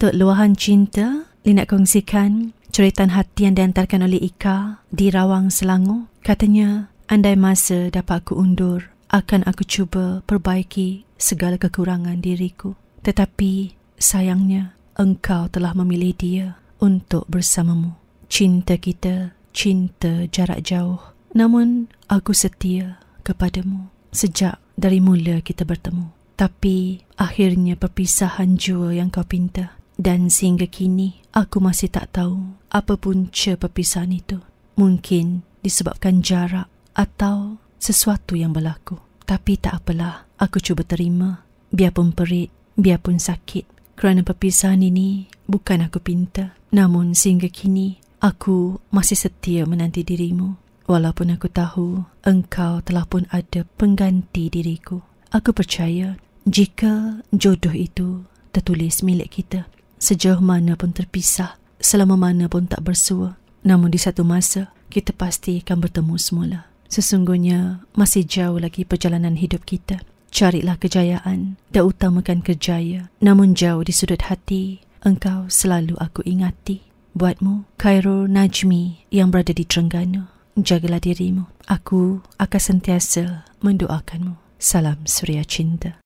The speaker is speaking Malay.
Untuk luahan cinta, Lina kongsikan cerita hati yang diantarkan oleh Ika di Rawang Selangor. Katanya, andai masa dapat aku undur, akan aku cuba perbaiki segala kekurangan diriku. Tetapi, sayangnya, engkau telah memilih dia untuk bersamamu. Cinta kita, cinta jarak jauh. Namun, aku setia kepadamu sejak dari mula kita bertemu. Tapi akhirnya perpisahan jua yang kau pinta. Dan sehingga kini aku masih tak tahu apa punca perpisahan itu. Mungkin disebabkan jarak atau sesuatu yang berlaku. Tapi tak apalah, aku cuba terima. Biarpun perit, biarpun sakit. Kerana perpisahan ini bukan aku pinta. Namun sehingga kini aku masih setia menanti dirimu. Walaupun aku tahu engkau telah pun ada pengganti diriku. Aku percaya jika jodoh itu tertulis milik kita, sejauh mana pun terpisah, selama mana pun tak bersua, namun di satu masa kita pasti akan bertemu semula. Sesungguhnya masih jauh lagi perjalanan hidup kita. Carilah kejayaan dan utamakan kerjaya. Namun jauh di sudut hati, engkau selalu aku ingati. Buatmu, Cairo Najmi yang berada di Terengganu, jagalah dirimu. Aku akan sentiasa mendoakanmu. Salam Surya Cinta.